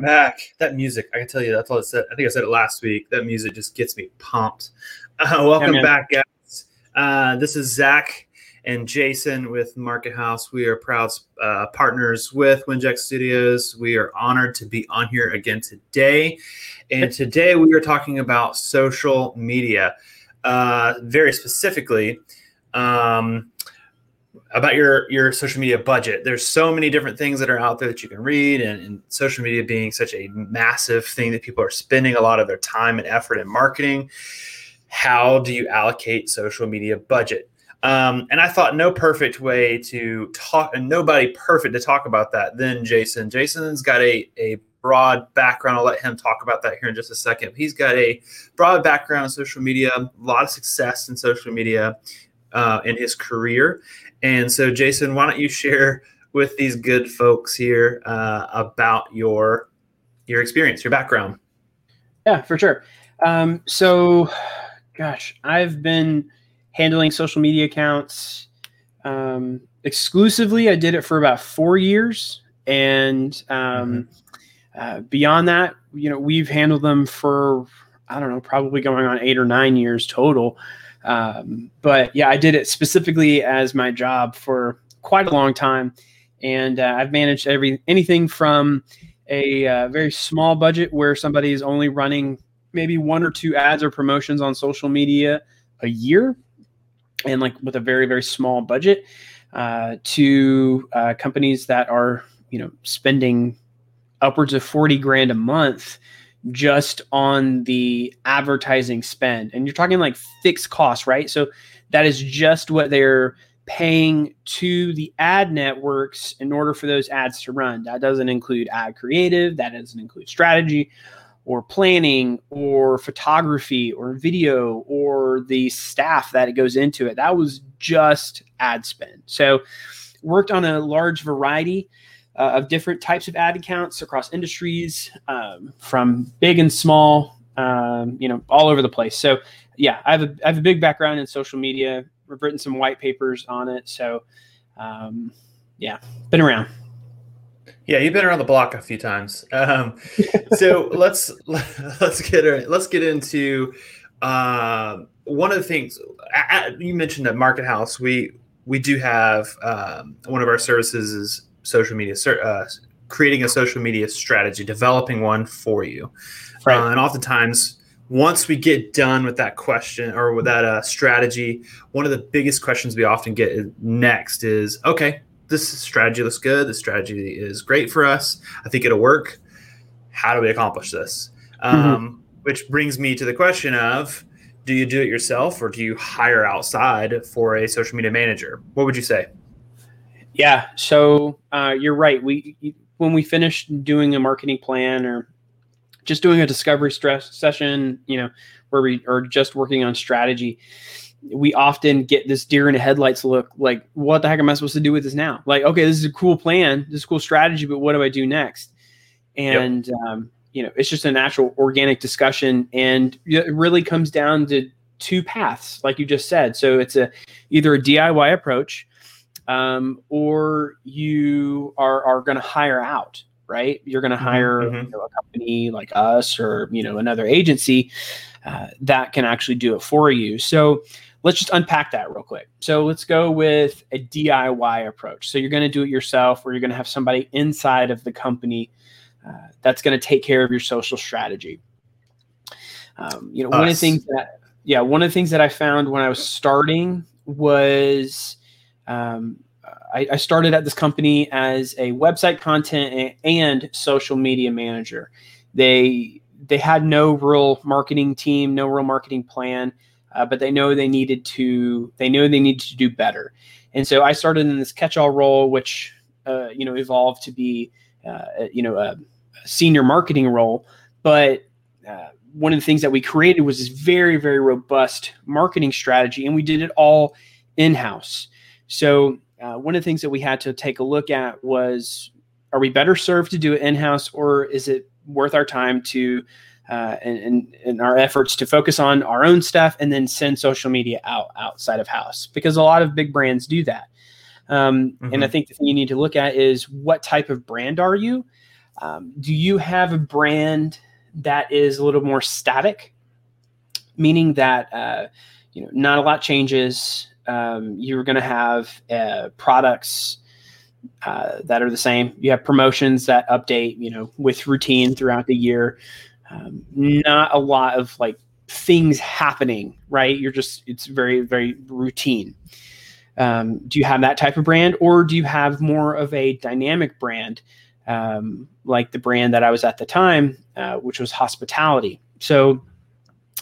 back. That music, I can tell you, that's all I said. I think I said it last week. That music just gets me pumped. Uh, welcome Yeah, back, guys. Uh, this is Zack and Jason with Market House. We are proud uh, partners with Winject Studios. We are honored to be on here again today. And today we are talking about social media, uh, very specifically. Um, about your your social media budget. There's so many different things that are out there that you can read, and, and social media being such a massive thing that people are spending a lot of their time and effort in marketing. How do you allocate social media budget? Um, and I thought no perfect way to talk, and nobody perfect to talk about that Then Jason. Jason's got a a broad background. I'll let him talk about that here in just a second. He's got a broad background in social media, a lot of success in social media uh, in his career. And so, Jason, why don't you share with these good folks here uh, about your your experience, your background? Yeah, for sure. Um, so, gosh, I've been handling social media accounts um, exclusively. I did it for about four years, and um, uh, beyond that, you know, we've handled them for I don't know, probably going on eight or nine years total. Um, but yeah, I did it specifically as my job for quite a long time, and uh, I've managed every anything from a uh, very small budget where somebody is only running maybe one or two ads or promotions on social media a year, and like with a very very small budget, uh, to uh, companies that are you know spending upwards of forty grand a month just on the advertising spend. And you're talking like fixed costs, right? So that is just what they're paying to the ad networks in order for those ads to run. That doesn't include ad creative, that doesn't include strategy or planning or photography or video or the staff that it goes into it. That was just ad spend. So worked on a large variety uh, of different types of ad accounts across industries, um, from big and small, um, you know, all over the place. So, yeah, I have a I have a big background in social media. We've written some white papers on it. So, um, yeah, been around. Yeah, you've been around the block a few times. Um, so let's let's get let's get into uh, one of the things uh, you mentioned at Market House. We we do have um, one of our services is social media, uh, creating a social media strategy, developing one for you. Right. Uh, and oftentimes, once we get done with that question or with that uh, strategy, one of the biggest questions we often get is- next is, okay, this strategy looks good. This strategy is great for us. I think it'll work. How do we accomplish this? Um, which brings me to the question of, do you do it yourself or do you hire outside for a social media manager? What would you say? Yeah. So uh, you're right. We when we finish doing a marketing plan or just doing a discovery stress session, you know, where we are just working on strategy, we often get this deer in the headlights look like, what the heck am I supposed to do with this now? Like, okay, this is a cool plan, this is a cool strategy, but what do I do next? And um, you know, it's just a natural organic discussion, and it really comes down to two paths, like you just said. So it's a either a DIY approach um, or you are are going to hire out, right? You're going to hire mhm. you know, a company like us or you know another agency uh, that can actually do it for you. So let's just unpack that real quick. So let's go with a DIY approach. So you're going to do it yourself, or you're going to have somebody inside of the company uh, that's going to take care of your social strategy. Um, you know, one of the things that yeah, one of the things that I found when I was starting was um, I, I started at this company as a website content and social media manager. They they had no real marketing team, no real marketing plan, uh, but they know they needed to they know they needed to do better. And so I started in this catch-all role, which uh, you know evolved to be uh, you know a, a senior marketing role. But uh, one of the things that we created was this very very robust marketing strategy, and we did it all in house. So uh, one of the things that we had to take a look at was: Are we better served to do it in house, or is it worth our time to uh, and, and, and our efforts to focus on our own stuff and then send social media out outside of house? Because a lot of big brands do that. Um, And I think the thing you need to look at is what type of brand are you? Um, do you have a brand that is a little more static, meaning that uh, you know not a lot changes? Um, you're going to have uh, products uh, that are the same. You have promotions that update, you know, with routine throughout the year. Um, not a lot of like things happening, right? You're just it's very very routine. Um, do you have that type of brand, or do you have more of a dynamic brand, um, like the brand that I was at the time, uh, which was hospitality? So,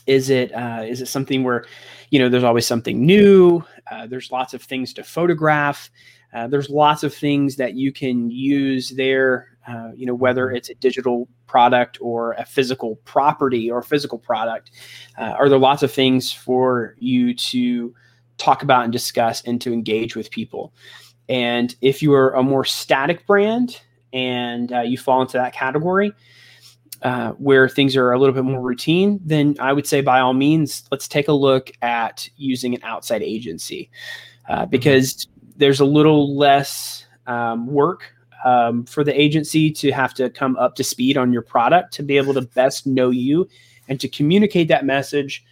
is it uh, is it something where, you know, there's always something new? Uh, there's lots of things to photograph. Uh, there's lots of things that you can use there. Uh, you know, whether it's a digital product or a physical property or physical product, uh, are there lots of things for you to talk about and discuss and to engage with people? And if you are a more static brand and uh, you fall into that category, uh, where things are a little bit more routine, then I would say by all means, let's take a look at using an outside agency uh, mm-hmm. because there's a little less um, work um, for the agency to have to come up to speed on your product to be able to best know you and to communicate that message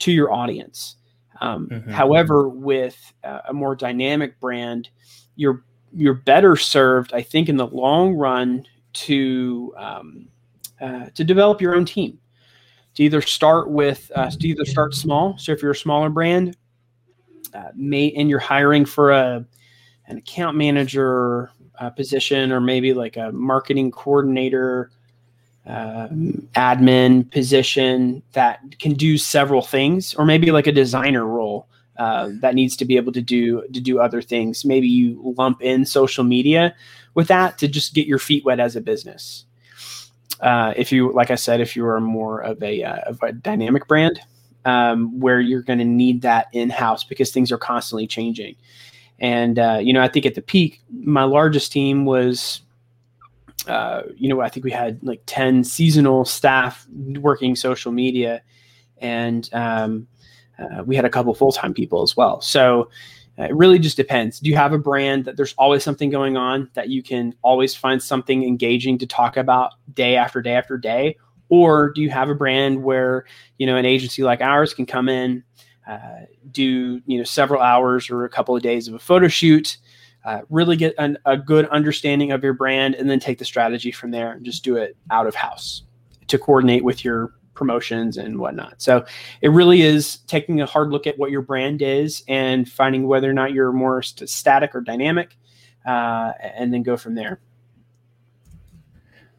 to your audience. Um, mm-hmm. However, with uh, a more dynamic brand, you're you're better served, I think, in the long run to um, uh, to develop your own team. To either start with, uh, to either start small. So if you're a smaller brand, uh, may and you're hiring for a an account manager uh, position or maybe like a marketing coordinator uh, admin position that can do several things or maybe like a designer role uh, that needs to be able to do to do other things maybe you lump in social media with that to just get your feet wet as a business uh, if you like i said if you are more of a, uh, of a dynamic brand um, where you're going to need that in house because things are constantly changing. And uh, you know, I think at the peak, my largest team was, uh, you know, I think we had like ten seasonal staff working social media, and um, uh, we had a couple full time people as well. So it really just depends. Do you have a brand that there's always something going on that you can always find something engaging to talk about day after day after day, or do you have a brand where you know an agency like ours can come in uh, do you know several hours or a couple of days of a photo shoot uh, really get an, a good understanding of your brand and then take the strategy from there and just do it out of house to coordinate with your promotions and whatnot so it really is taking a hard look at what your brand is and finding whether or not you're more st- static or dynamic uh, and then go from there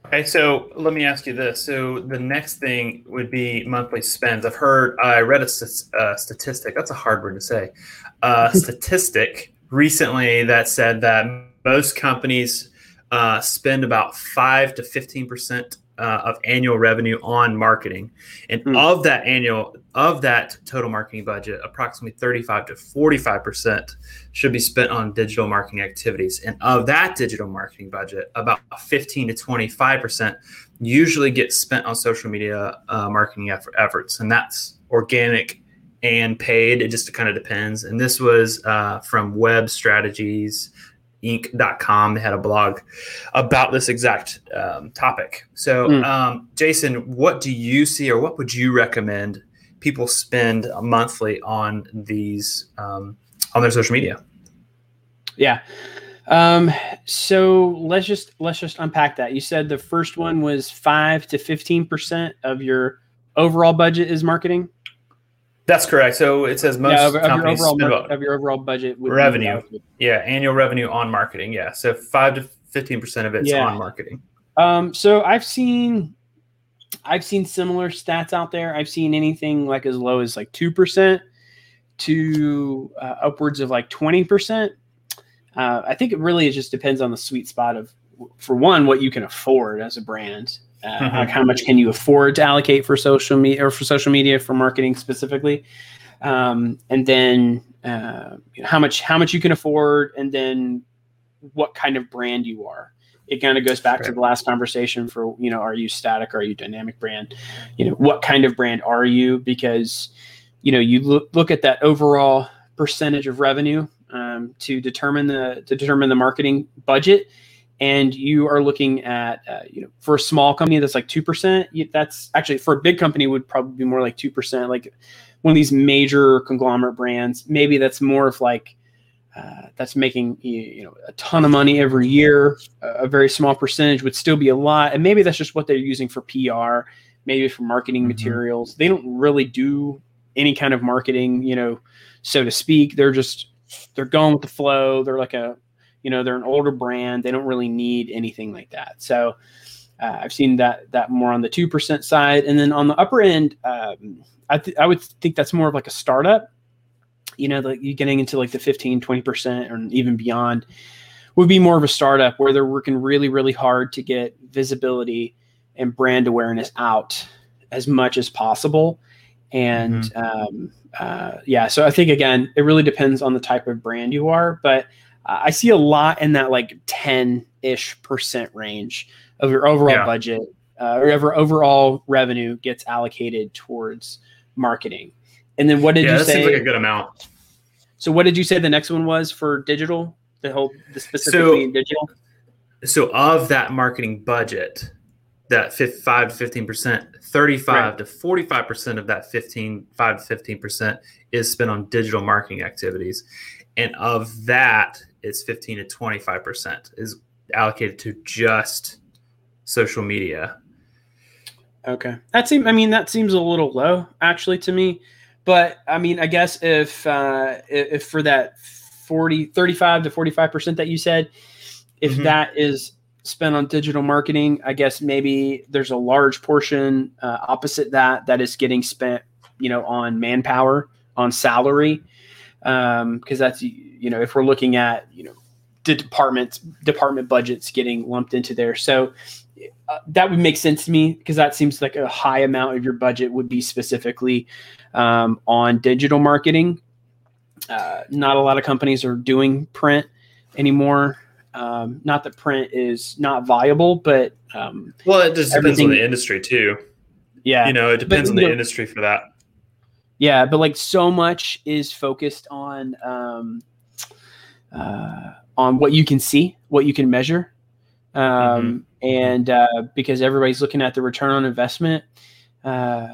Okay, so let me ask you this. So the next thing would be monthly spends. I've heard, I read a st- uh, statistic. That's a hard word to say. Uh, statistic recently that said that most companies uh, spend about five to fifteen percent uh, of annual revenue on marketing, and mm. of that annual of that total marketing budget, approximately thirty-five to forty-five percent should be spent on digital marketing activities, and of that digital marketing budget, about fifteen to twenty-five percent usually gets spent on social media uh, marketing effort, efforts, and that's organic and paid. It just kind of depends. And this was uh, from Web Strategies inc.com. They had a blog about this exact um, topic. So, mm. um, Jason, what do you see or what would you recommend people spend monthly on these um, on their social media? Yeah. Um, so let's just let's just unpack that. You said the first one was five to fifteen percent of your overall budget is marketing. That's correct. So it says most yeah, of, companies of your overall, of your overall budget revenue. Yeah, annual revenue on marketing. Yeah, so five to fifteen percent of it's yeah. on marketing. Um, so I've seen, I've seen similar stats out there. I've seen anything like as low as like two percent to uh, upwards of like twenty percent. Uh, I think it really just depends on the sweet spot of, for one, what you can afford as a brand, uh, mm-hmm. like how much can you afford to allocate for social media or for social media for marketing specifically, um, and then uh, how much how much you can afford, and then what kind of brand you are. It kind of goes back right. to the last conversation for you know, are you static? Or are you dynamic brand? You know, what kind of brand are you? Because you know, you look look at that overall percentage of revenue um, to determine the to determine the marketing budget and you are looking at uh, you know for a small company that's like 2% that's actually for a big company would probably be more like 2% like one of these major conglomerate brands. Maybe that's more of like uh, that's making you know a ton of money every year a very small percentage would still be a lot and maybe that's just what they're using for pr maybe for marketing mm-hmm. materials. They don't really do any kind of marketing you know so to speak. They're just they're going with the flow. They're like a you know they're an older brand they don't really need anything like that. So uh, i've seen that that more on the 2% side. And then on the upper end um, I, th- I would think that's more of like a startup you know like you're getting into like the 15 20% or even beyond would be more of a startup where they're working really really hard to get visibility and brand awareness out as much as possible. And mm-hmm. um, uh, yeah so i think again it really depends on the type of brand you are but I see a lot in that like 10 ish percent range of your overall yeah. budget uh, or ever overall revenue gets allocated towards marketing. And then what did yeah, you that say? Seems like a good amount. So what did you say the next one was for digital? The whole the specifically so, digital. So of that marketing budget, that five to fifteen percent, thirty-five right. to forty-five percent of that 15, five to fifteen percent is spent on digital marketing activities, and of that, it's 15 to 25% is allocated to just social media. Okay. That seems I mean that seems a little low actually to me. But I mean I guess if uh if for that 40 35 to 45% that you said if mm-hmm. that is spent on digital marketing, I guess maybe there's a large portion uh, opposite that that is getting spent, you know, on manpower, on salary because um, that's you know if we're looking at you know the departments department budgets getting lumped into there. So uh, that would make sense to me because that seems like a high amount of your budget would be specifically um, on digital marketing. Uh, not a lot of companies are doing print anymore. Um, not that print is not viable but um, well it just depends on the industry too. Yeah. You know it depends but, on the know, industry for that yeah, but like so much is focused on um, uh, on what you can see, what you can measure, um, mm-hmm. and uh, because everybody's looking at the return on investment, uh,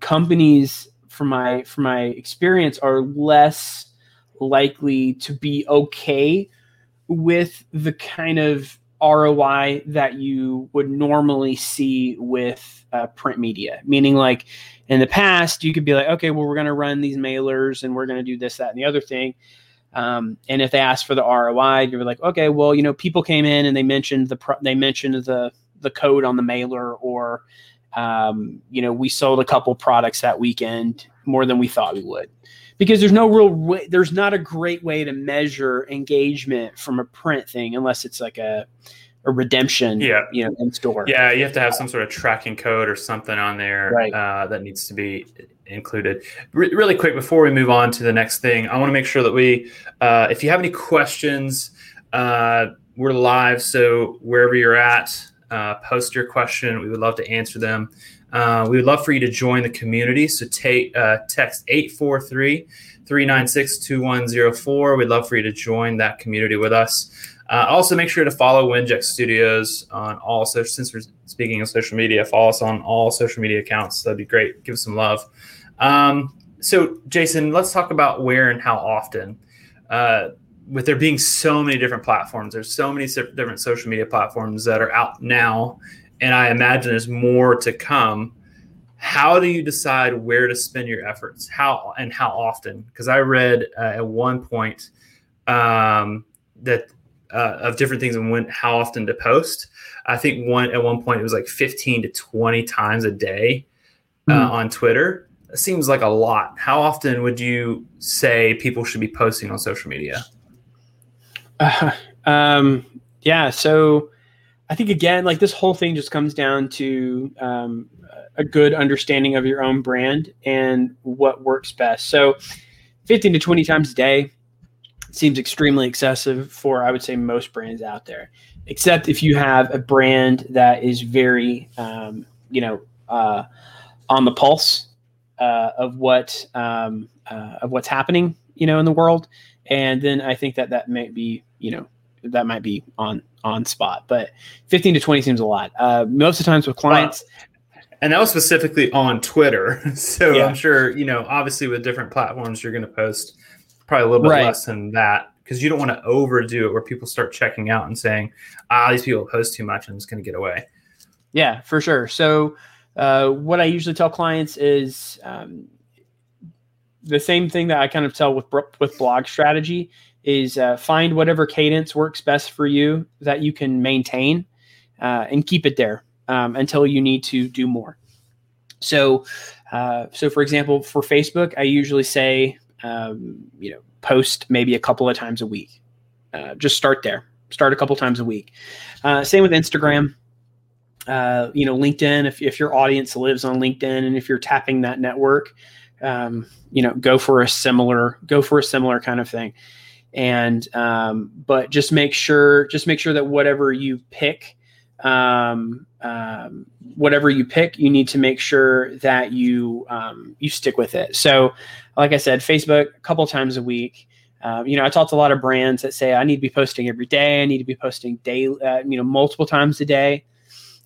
companies, from my from my experience, are less likely to be okay with the kind of ROI that you would normally see with uh, print media. Meaning, like in the past, you could be like, okay, well, we're going to run these mailers and we're going to do this, that, and the other thing. Um, and if they ask for the ROI, you're like, okay, well, you know, people came in and they mentioned the pro- they mentioned the the code on the mailer, or um, you know, we sold a couple products that weekend more than we thought we would. Because there's no real way, there's not a great way to measure engagement from a print thing unless it's like a a redemption yeah. you know in store. Yeah you have to have some sort of tracking code or something on there right. uh, that needs to be included. Re- really quick before we move on to the next thing i want to make sure that we uh, if you have any questions uh, we're live so wherever you're at uh, post your question we would love to answer them uh, we would love for you to join the community. So take uh, text 843 396 2104. We'd love for you to join that community with us. Uh, also, make sure to follow Winject Studios on all social. Since we're speaking of social media, follow us on all social media accounts. That'd be great. Give us some love. Um, so, Jason, let's talk about where and how often. With there being so many different platforms, there's so many different social media platforms that are out now and I imagine there's more to come. How do you decide where to spend your efforts? How and how often? Because I read uh, at one point um, that uh, of different things and when how often to post. I think one at one point it was like 15 to 20 times a day uh, mm. on Twitter. It seems like a lot. How often would you say people should be posting on social media? Uh, um, yeah, so I think again, like this whole thing just comes down to um, a good understanding of your own brand and what works best. So, 15 to 20 times a day seems extremely excessive for, I would say, most brands out there. Except if you have a brand that is very, um, you know, uh, on the pulse uh, of what um, uh, of what's happening, you know, in the world, and then I think that that might be, you know, that might be on on spot, but 15 to 20 seems a lot. Uh, most of the times with clients. and that was specifically on Twitter. So yeah. I'm sure, you know, obviously with different platforms, you're going to post probably a little bit right. less than that because you don't want to overdo it where people start checking out and saying, ah, these people post too much and it's going to get away. Yeah, for sure. So, uh, what I usually tell clients is um, the same thing that I kind of tell with with blog strategy is uh, find whatever cadence works best for you that you can maintain uh, and keep it there um, until you need to do more. So, uh, so for example, for Facebook, I usually say, um, you know, post maybe a couple of times a week. Uh, just start there. Start a couple times a week. Uh, same with Instagram. Uh, you know, LinkedIn. If, if your audience lives on LinkedIn and if you're tapping that network, um, you know, go for a similar go for a similar kind of thing. And um, but just make sure just make sure that whatever you pick um, um, whatever you pick, you need to make sure that you um, you stick with it. So, like I said, Facebook a couple times a week. Uh, you know, I talk to a lot of brands that say I need to be posting every day. I need to be posting daily, uh, you know, multiple times a day.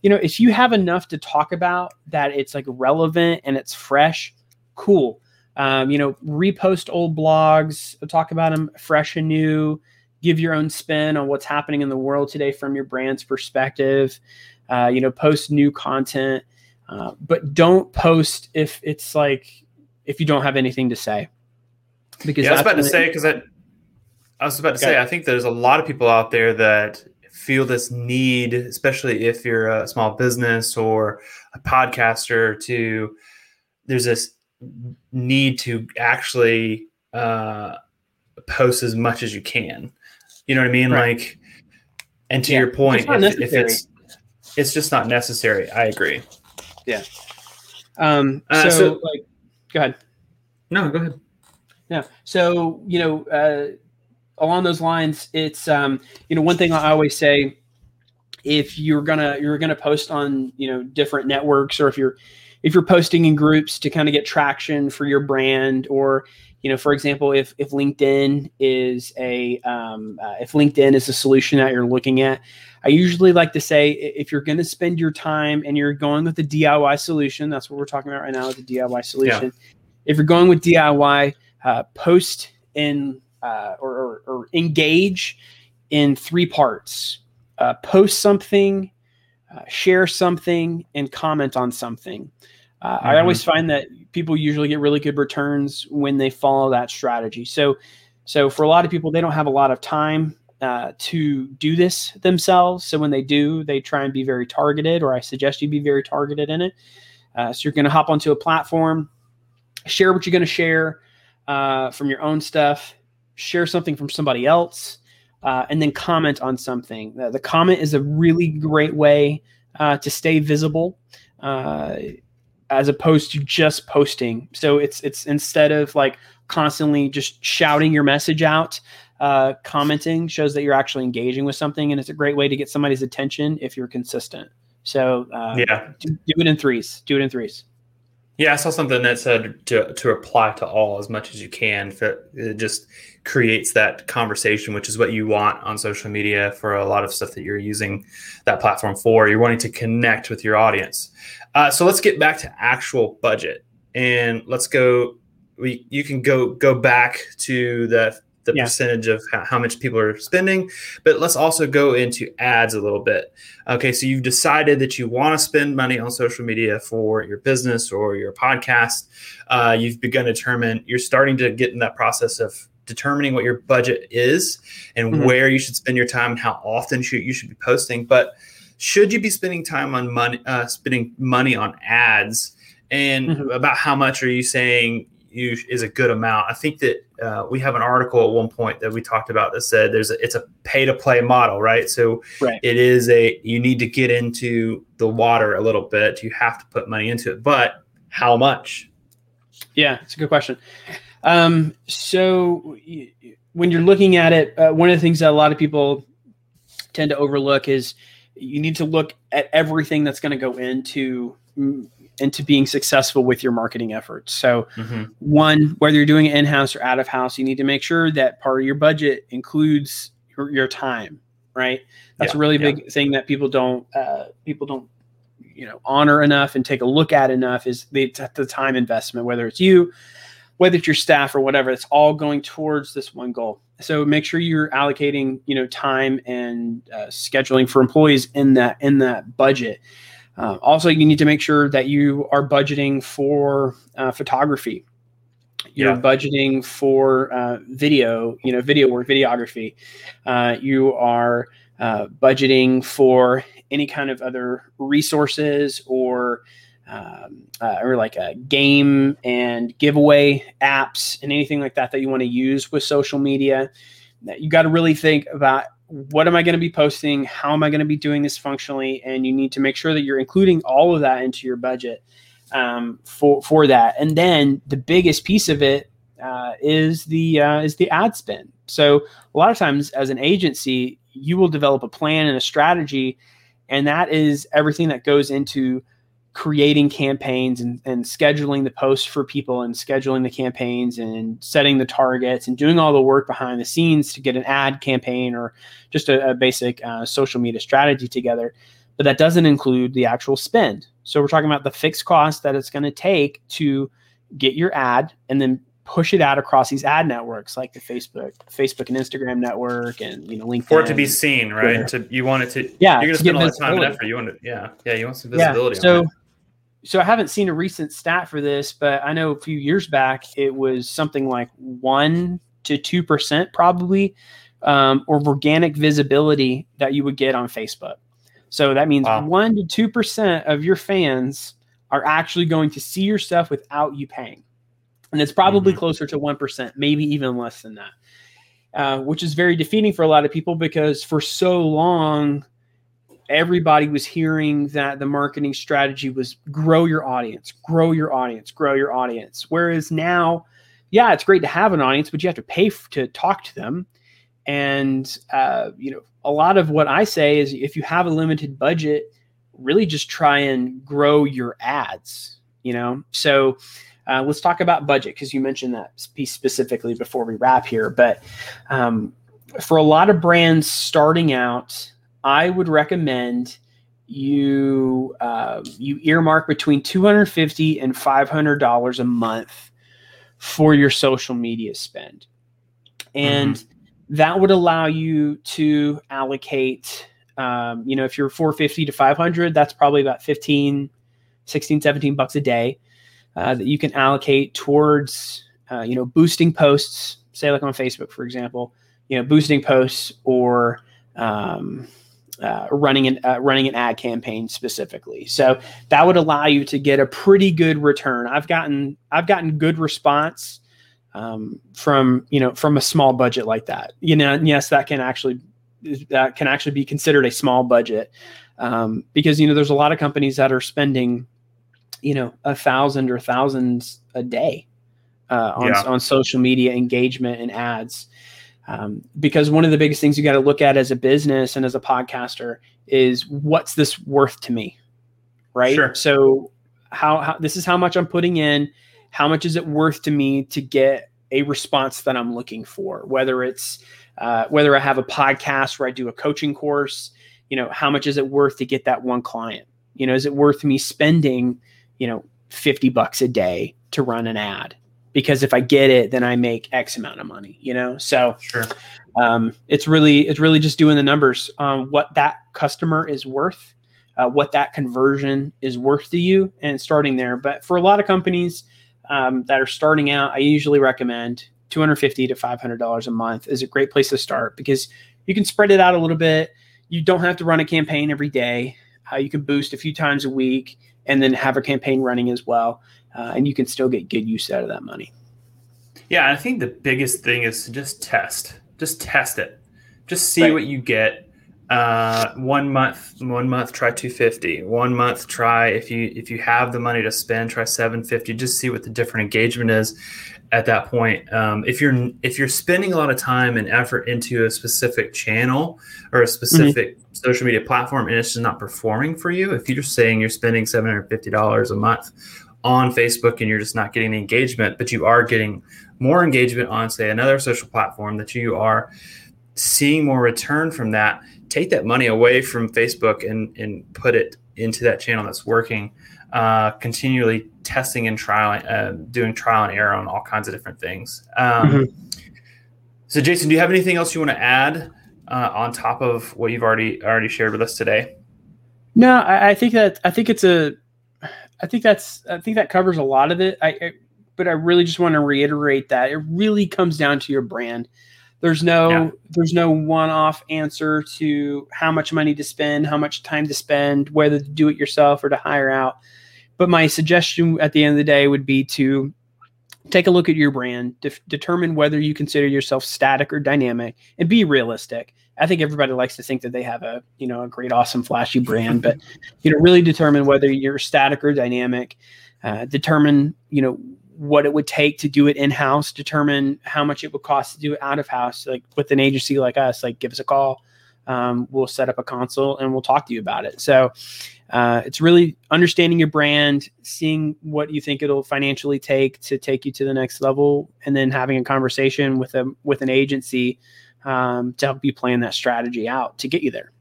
You know, if you have enough to talk about that, it's like relevant and it's fresh. Cool. Um, you know, repost old blogs, talk about them fresh and new give your own spin on what's happening in the world today from your brand's perspective. Uh, you know, post new content, uh, but don't post if it's like if you don't have anything to say. Because yeah, I was about to say because I, I was about to say I think there's a lot of people out there that feel this need, especially if you're a small business or a podcaster, to there's this need to actually uh, post as much as you can. You know what I mean? Right. Like, and to yeah, your point, if, if, it's it's just not necessary. I agree. Yeah. Um. Uh, so, so, like, go ahead. No, go ahead. Yeah. So you know, uh, along those lines, it's um, you know, one thing I always say, if you're gonna you're gonna post on you know different networks, or if you're if you're posting in groups to kind of get traction for your brand, or you know, for example, if if LinkedIn is a um, uh, if LinkedIn is a solution that you're looking at, I usually like to say if you're going to spend your time and you're going with the DIY solution, that's what we're talking about right now, the DIY solution. Yeah. If you're going with DIY, uh, post in uh, or, or, or, engage in three parts: uh, post something, uh, share something, and comment on something. Uh, mm-hmm. I always find that people usually get really good returns when they follow that strategy. So, so for a lot of people, they don't have a lot of time uh, to do this themselves. So when they do, they try and be very targeted, or I suggest you be very targeted in it. Uh, so you're going to hop onto a platform, share what you're going to share uh, from your own stuff, share something from somebody else, uh, and then comment on something. the comment is a really great way uh, to stay visible. Uh, as opposed to just posting. So it's it's instead of like constantly just shouting your message out, uh, commenting shows that you're actually engaging with something, and it's a great way to get somebody's attention if you're consistent. So uh, yeah, do, do, it in threes. Do it in threes. Yeah, I saw something that said to to apply to all as much as you can. It just creates that conversation, which is what you want on social media for a lot of stuff that you're using that platform for. You're wanting to connect with your audience. Uh, so let's get back to actual budget, and let's go. We you can go go back to the the yeah. percentage of how, how, much people are spending, but let's also go into ads a little bit. Okay, so you've decided that you want to spend money on social media for your business or your podcast. Uh, you've begun to determine. You're starting to get in that process of determining what your budget is and mm-hmm. where you should spend your time and how often should you should be posting, but should you be spending time on money, uh, spending money on ads? And mm-hmm. about how much are you saying you is a good amount? I think that uh, we have an article at one point that we talked about that said there's a, it's a pay to play model, right? So right. it is a you need to get into the water a little bit. You have to put money into it, but how much? Yeah, it's a good question. Um, so when you're looking at it, uh, one of the things that a lot of people tend to overlook is you need to look at everything that's going to go into into being successful with your marketing efforts. So, mm-hmm. one, whether you're doing it in house or out of house, you need to make sure that part of your budget includes your, your time. right? That's Yeah, a really yeah. big thing that people don't uh, people don't you know honor enough and take a look at enough is the, the time investment, whether it's you, whether it's your staff or whatever. It's all going towards this one goal. So make sure you're allocating you know time and uh, scheduling for employees in that in that budget. Uh, also, you need to make sure that you are budgeting for uh, photography. You're Yeah. budgeting for uh, video, you know, video work, videography. Uh, you are uh, budgeting for any kind of other resources or um, uh, or like a game and giveaway apps and anything like that that you want to use with social media. You got to really think about what am I going to be posting? How am I going to be doing this functionally? And you need to make sure that you're including all of that into your budget um, for for that. And then the biggest piece of it uh, is the uh, is the ad spend. So a lot of times, as an agency, you will develop a plan and a strategy, and that is everything that goes into creating campaigns and, and scheduling the posts for people and scheduling the campaigns and setting the targets and doing all the work behind the scenes to get an ad campaign or just a, a basic uh, social media strategy together but that doesn't include the actual spend. So we're talking about the fixed cost that it's going to take to get your ad and then push it out across these ad networks like the Facebook, Facebook and Instagram network, and you know LinkedIn. For it to be seen, right? Twitter. To you want it to. yeah, You're gonna to spend a lot of time and effort. You want to, yeah, yeah. You want some Yeah, visibility. so on it. So I haven't seen a recent stat for this, but I know a few years back it was something like one to two percent probably um, or organic visibility that you would get on Facebook. So that means Wow. one to two percent of your fans are actually going to see your stuff without you paying, and it's probably Mhm. closer to one percent, maybe even less than that. Uh, which is very defeating for a lot of people because for so long everybody was hearing that the marketing strategy was grow your audience, grow your audience, grow your audience. Whereas now, yeah, it's great to have an audience, but you have to pay f- to talk to them. And uh, you know, a lot of what I say is, if you have a limited budget, really just try and grow your ads. You know, so uh, let's talk about budget because you mentioned that piece specifically before we wrap here. But um, for a lot of brands starting out, I would recommend you uh, you earmark between 250 and 500 dollars a month for your social media spend. And that would allow you to allocate um, you know if you're 450 to 500 that's probably about 15 16 17 bucks a day uh, that you can allocate towards uh, you know boosting posts say like on facebook for example you know boosting posts or um, uh, running an uh, running an ad campaign specifically. So that would allow you to get a pretty good return. I've gotten I've gotten good response um, from you know from a small budget like that. You know, yes, that can actually that can actually be considered a small budget um, because you know there's a lot of companies that are spending you know a thousand or thousands a day uh, on Yeah. on social media engagement and ads. Um, because one of the biggest things you got to look at as a business and as a podcaster is what's this worth to me, right? Sure. So how, how this is how much I'm putting in. How much is it worth to me to get a response that I'm looking for? Whether it's uh, whether I have a podcast where I do a coaching course, you know, how much is it worth to get that one client? You know, is it worth me spending, you know, 50 bucks a day to run an ad? Because if I get it, then I make X amount of money, you know? So Sure. um, it's really it's really just doing the numbers on what that customer is worth, uh, what that conversion is worth to you, and starting there. But for a lot of companies um, that are starting out, I usually recommend 250 to 500 dollars a month is a great place to start because you can spread it out a little bit. You don't have to run a campaign every day. Uh, you can boost a few times a week and then have a campaign running as well, uh, and you can still get good use out of that money. Yeah, I think the biggest thing is to just test. Just test it. Just see Right. what you get. Uh, one month, one month, try two fifty. One month, try if you if you have the money to spend, try seven fifty. Just see what the different engagement is at that point. Um, if you're if you're spending a lot of time and effort into a specific channel or a specific social media platform and it's just not performing for you, if you're saying you're spending seven hundred fifty dollars a month on Facebook and you're just not getting the engagement, but you are getting more engagement on, say, another social platform that you are seeing more return from that, take that money away from Facebook and and put it into that channel that's working. Uh, continually testing and trialing, uh, doing trial and error on all kinds of different things. Um, mm-hmm. So, Jason, do you have anything else you want to add uh, on top of what you've already already shared with us today? No, I, I, think that I think it's a, I think that's I think that covers a lot of it. I, I but I really just want to reiterate that it really comes down to your brand. There's no yeah. there's no one-off answer to how much money to spend, how much time to spend, whether to do it yourself or to hire out. But my suggestion at the end of the day would be to take a look at your brand, de- determine whether you consider yourself static or dynamic, and be realistic. I think everybody likes to think that they have a you know a great, awesome, flashy brand, but you know really determine whether you're static or dynamic. Uh, determine you know what it would take to do it in house, determine how much it would cost to do it out of house. Like with an agency like us, like give us a call. Um, we'll set up a consult and we'll talk to you about it. So uh, it's really understanding your brand, seeing what you think it'll financially take to take you to the next level, and then having a conversation with a with an agency um, to help you plan that strategy out to get you there.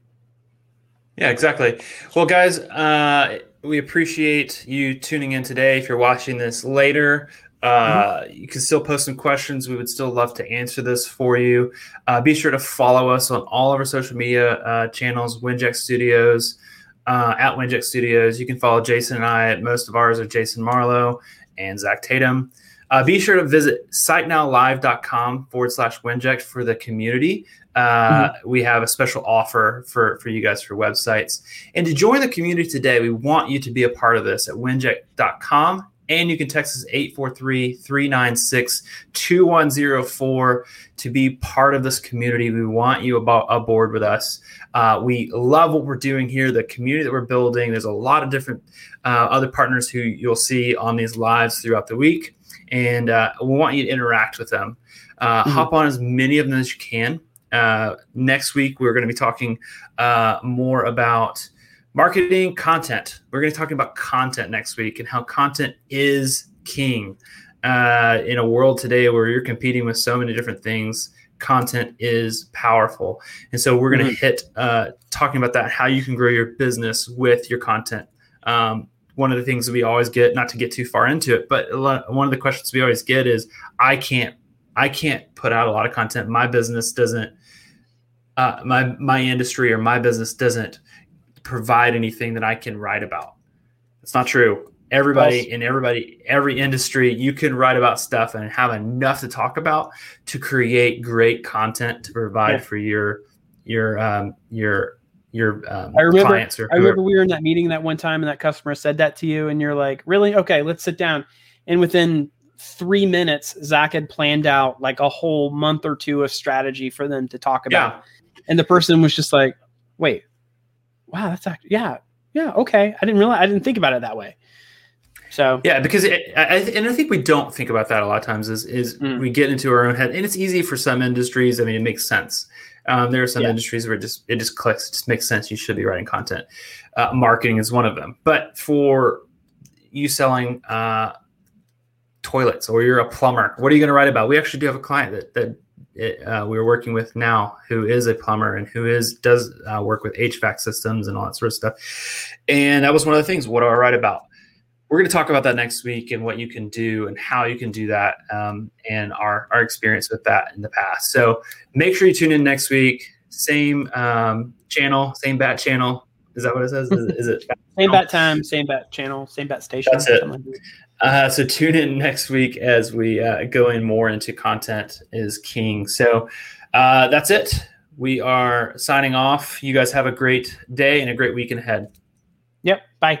Yeah, exactly. Well, guys, uh, we appreciate you tuning in today. If you're watching this later, uh, mm-hmm. You can still post some questions. We would still love to answer this for you. Uh, be sure to follow us on all of our social media uh, channels, Winject Studios uh, at Winject Studios. You can follow Jason and I at most of ours are Jason Marlowe and Zack Tatum. Uh, be sure to visit sitenowlive.com forward slash Winject for the community. Uh, mm-hmm. We have a special offer for, for you guys for websites. And to join the community today, we want you to be a part of this at winject.com and you can text us 843 396 2104 to be part of this community. We want you about aboard with us. Uh, we love what we're doing here, the community that we're building. There's a lot of different uh, other partners who you'll see on these lives throughout the week. And uh, we want you to interact with them. Uh, mm-hmm. Hop on as many of them as you can. Uh, next week, we're going to be talking uh, more about marketing content. We're going to be talking about content next week and how content is king uh, in a world today where you're competing with so many different things. Content is powerful, and so we're going to mm-hmm. hit uh, talking about that how you can grow your business with your content. Um, one of the things that we always get, not to get too far into it, but one of the questions we always get is, I can't, I can't put out a lot of content. My business doesn't, uh, my my industry or my business doesn't provide anything that I can write about. It's not true. Everybody in everybody, every industry, you can write about stuff and have enough to talk about to create great content to provide yeah. for your your um, your your um, I remember, clients. Or I remember we were in that meeting that one time, and that customer said that to you, and you're like, "Really? Okay, let's sit down." And within three minutes, Zack had planned out like a whole month or two of strategy for them to talk about. Yeah. And the person was just like, "Wait, wow, that's actually, yeah, yeah, okay. I didn't realize, I didn't think about it that way. So yeah, because it, I, and I think we don't think about that a lot of times. Is is mm. we get into our own head, and it's easy for some industries. I mean, it makes sense. Um, there are some yeah. industries where it just it just clicks, it just makes sense. You should be writing content. Uh, marketing is one of them. But for you selling uh, toilets, or you're a plumber, what are you going to write about? We actually do have a client that that it, uh, we're working with now who is a plumber and who is does uh, work with HVAC systems and all that sort of stuff. And that was one of the things. What do I write about? We're going to talk about that next week and what you can do and how you can do that um, and our our experience with that in the past. So make sure you tune in next week. Same um, channel, same bat channel. Is that what it says? Is, is it same bat time, same bat channel, same bat station? That's it. Like uh, so tune in next week as we uh, go in more into content is king. So uh, that's it. We are signing off. You guys have a great day and a great weekend ahead. Yep. Bye.